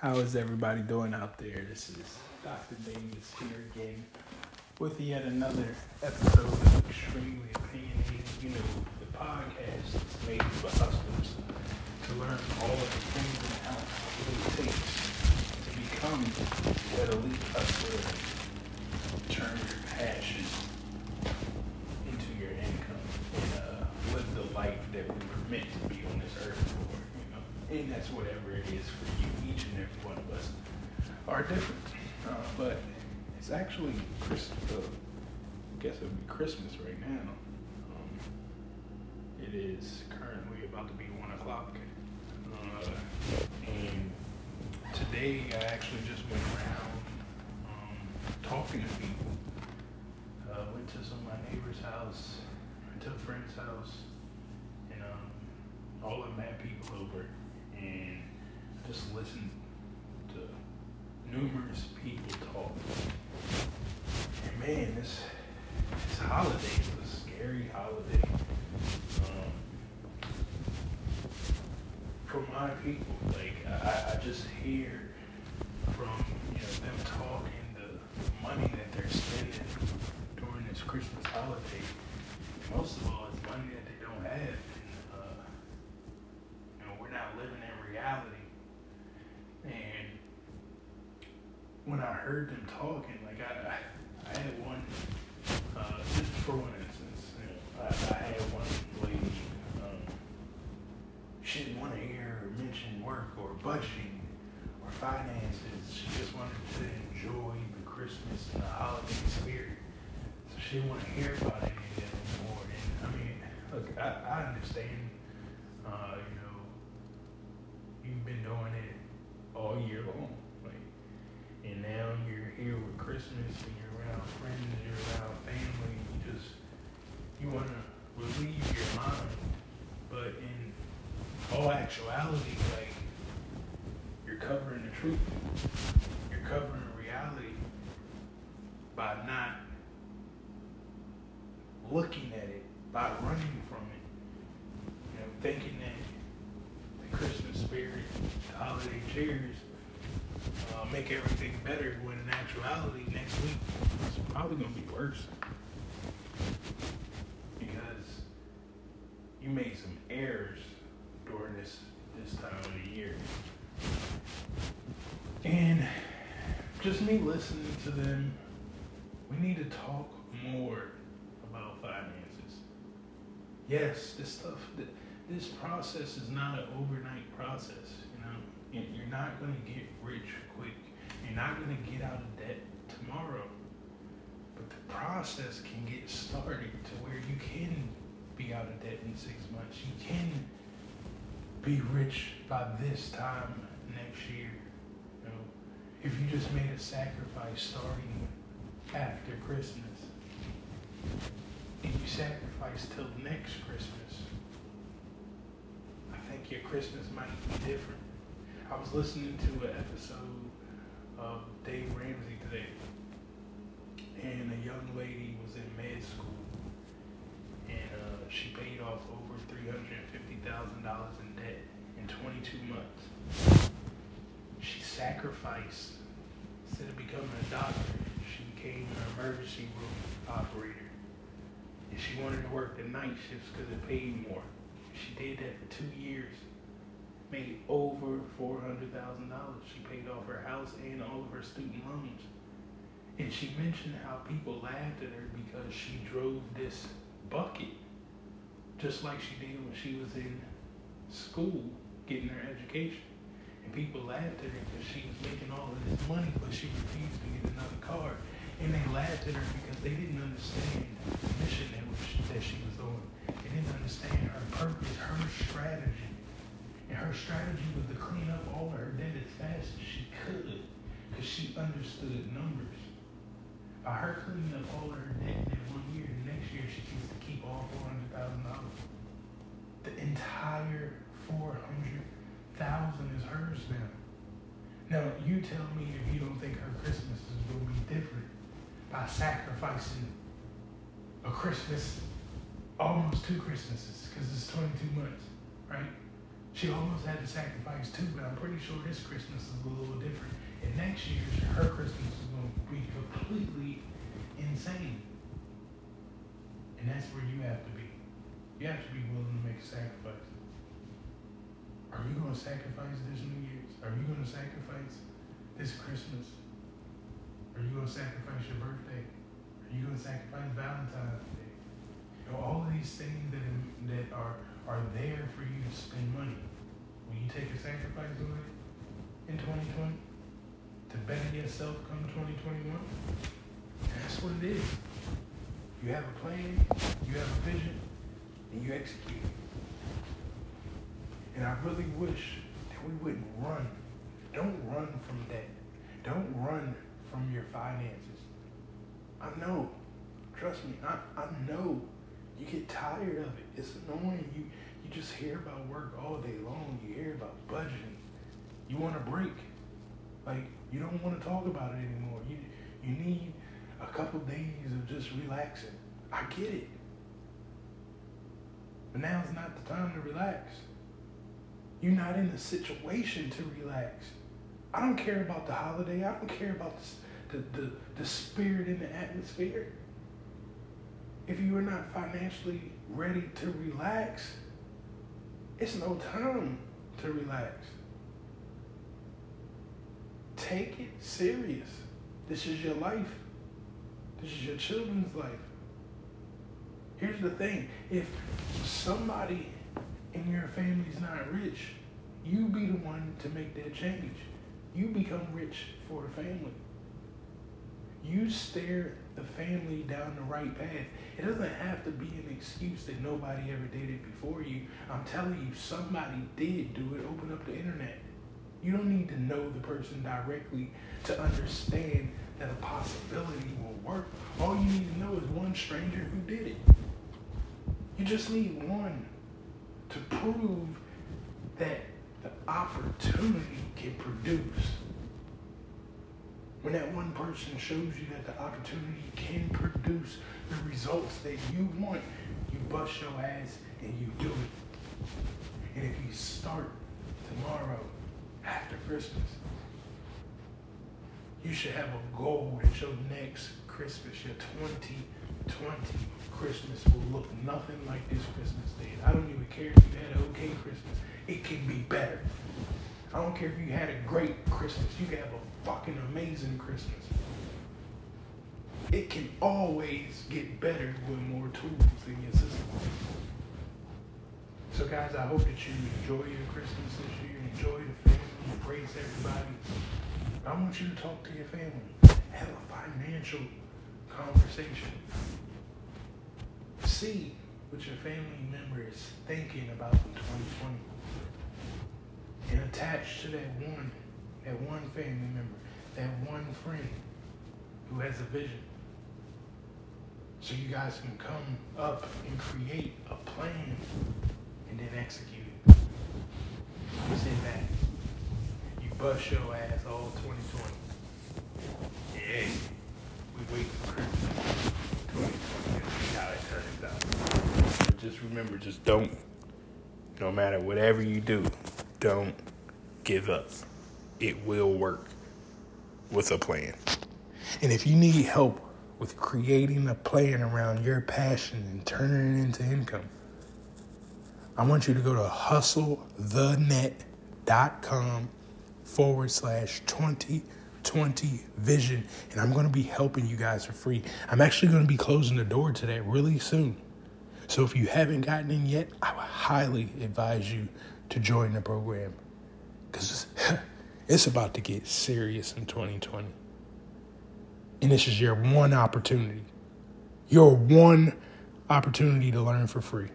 How is everybody doing out there? This is Dr. Davis here again with yet another episode of Extremely Opinionated. You know, the podcast is made for hustlers to learn all of the things and what it takes to become that elite hustler turn your passion into your income and uh, live the life that we were meant to be on this earth for, you know. And that's whatever it is for you. Each and every one of us are different. Uh, but it's actually Chris. Uh, I guess it would be Christmas right now. Um, it is currently about to be one o'clock, uh, and today I actually just went around um, talking to people. Uh, went to some of my neighbor's house, went to a friend's house, and um, all of them had people over, and just listened numerous people talk. And man, this this holiday is a scary holiday. Um, for my people, like I, I just hear from you know them talking the money that they're spending during this Christmas holiday. Most of all, it's money that they don't have. And, uh, you know, we're not living in reality. And when I heard them talking, like I, I, I had one, uh, just for one instance, I, I had one lady, um, she didn't want to hear or mention work or budgeting or finances. She just wanted to enjoy the Christmas and the holiday spirit. So she didn't want to hear about any of that anymore. And I mean, look, I, I understand, uh, you know, you've been doing it all year long. And now you're here with Christmas and you're around friends, and you're around family. You just you want to relieve your mind, but in all actuality, like you're covering the truth. You're covering reality by not looking at it, by running from it. You know, thinking that the Christmas spirit, the holiday cheers, uh, make everything better when in actuality next week it's probably gonna be worse. Because you made some errors during this this time of the year. And just me listening to them we need to talk more about finances. Yes this stuff this process is not an overnight process You- you're not going to get rich quick you're not going to get out of debt tomorrow but the process can get started to where you can be out of debt in six months you can be rich by this time next year you know if you just made a sacrifice starting after christmas and you sacrifice till next christmas I think your Christmas might be different. I was listening to an episode of Dave Ramsey today, and a young lady was in med school, and uh, she paid off over three hundred and fifty thousand dollars in debt in twenty-two months. She sacrificed instead of becoming a doctor, she became an emergency room operator, and she wanted to work the night shifts because it paid more. She did that for two years. Made over four hundred thousand dollars. She paid off her house and all of her student loans. And she mentioned how people laughed at her because she drove this bucket, just like she did when she was in school getting her education. And people laughed at her because she was making all of this money, but she refused to get another car. And they laughed at her because they didn't understand the mission that, was, that she was on. They didn't understand her purpose, her strategy. Her strategy was to clean up all of her debt as fast as she could because she understood numbers. By her cleaning up all of her debt in one year, next year she gets to keep all $400,000. The entire 400000 is hers now. Now, you tell me if you don't think her Christmas is going to be different by sacrificing a Christmas, almost two Christmases, because it's 22 months, right? She almost had to sacrifice too, but I'm pretty sure this Christmas is a little different. And next year, her Christmas is going to be completely insane. And that's where you have to be. You have to be willing to make a sacrifice. Are you going to sacrifice this New Year's? Are you going to sacrifice this Christmas? Are you going to sacrifice your birthday? Are you going to sacrifice Valentine's Day? You know, all of these things that, that are, are there for you to spend money. Will you take a sacrifice it in 2020? To better yourself come 2021? That's what it is. You have a plan, you have a vision, and you execute. And I really wish that we wouldn't run. Don't run from debt. Don't run from your finances. I know. Trust me, I, I know. You get tired of it. It's annoying. You you just hear about work all day long. You hear about budgeting. You want a break. Like you don't want to talk about it anymore. You you need a couple days of just relaxing. I get it. But now's not the time to relax. You're not in the situation to relax. I don't care about the holiday. I don't care about the, the, the, the spirit in the atmosphere. If you are not financially ready to relax, it's no time to relax. Take it serious. This is your life. This is your children's life. Here's the thing if somebody in your family's not rich, you be the one to make that change. You become rich for the family. You steer the family down the right path. It doesn't have to be an excuse that nobody ever did it before you. I'm telling you, somebody did do it. Open up the internet. You don't need to know the person directly to understand that a possibility will work. All you need to know is one stranger who did it. You just need one to prove that the opportunity can produce. When that one person shows you that the opportunity can produce the results that you want, you bust your ass and you do it. And if you start tomorrow after Christmas, you should have a goal that your next Christmas, your 2020 Christmas will look nothing like this Christmas did. I don't even care if you had an okay Christmas. It can be better. I don't care if you had a great Christmas. You can have a fucking amazing Christmas. It can always get better with more tools in your system. So guys, I hope that you enjoy your Christmas this year. Enjoy the family. Embrace everybody. I want you to talk to your family. Have a financial conversation. See what your family member is thinking about in 2020. And attach to that one, that one family member, that one friend who has a vision. So you guys can come up and create a plan and then execute it. That. You bust your ass all 2020. Yeah. We wait for Christmas. 2020. See how it turns out. But just remember, just don't, no matter whatever you do, don't give up. It will work with a plan. And if you need help with creating a plan around your passion and turning it into income, I want you to go to hustlethenet.com forward slash 2020 vision. And I'm going to be helping you guys for free. I'm actually going to be closing the door to that really soon. So if you haven't gotten in yet, I would highly advise you to join the program because it's about to get serious in 2020. And this is your one opportunity, your one opportunity to learn for free,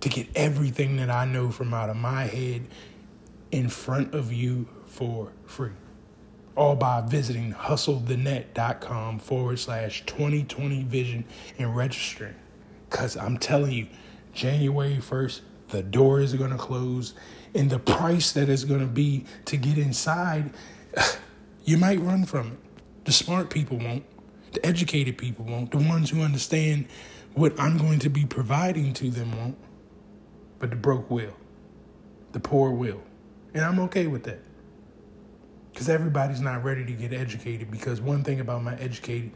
to get everything that I know from out of my head in front of you for free. All by visiting hustlethenet.com forward slash 2020 vision and registering. Because I'm telling you, January 1st, the door is going to close and the price that is going to be to get inside, you might run from it. The smart people won't. The educated people won't. The ones who understand what I'm going to be providing to them won't. But the broke will. The poor will. And I'm okay with that. Because everybody's not ready to get educated. Because one thing about my educated,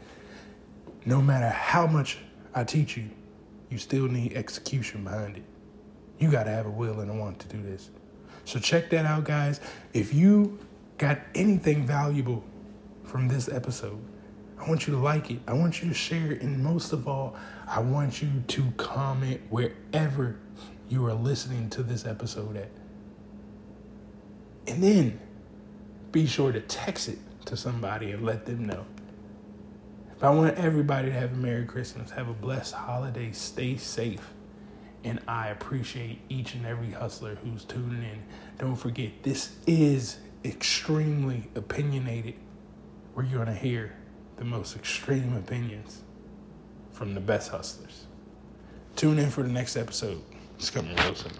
no matter how much I teach you, you still need execution behind it. You got to have a will and a want to do this. So check that out, guys. If you got anything valuable from this episode, I want you to like it. I want you to share it. And most of all, I want you to comment wherever you are listening to this episode at. And then be sure to text it to somebody and let them know. But I want everybody to have a Merry Christmas, have a blessed holiday, stay safe. And I appreciate each and every hustler who's tuning in. Don't forget, this is extremely opinionated. We're going to hear the most extreme opinions from the best hustlers. Tune in for the next episode. It's coming real soon.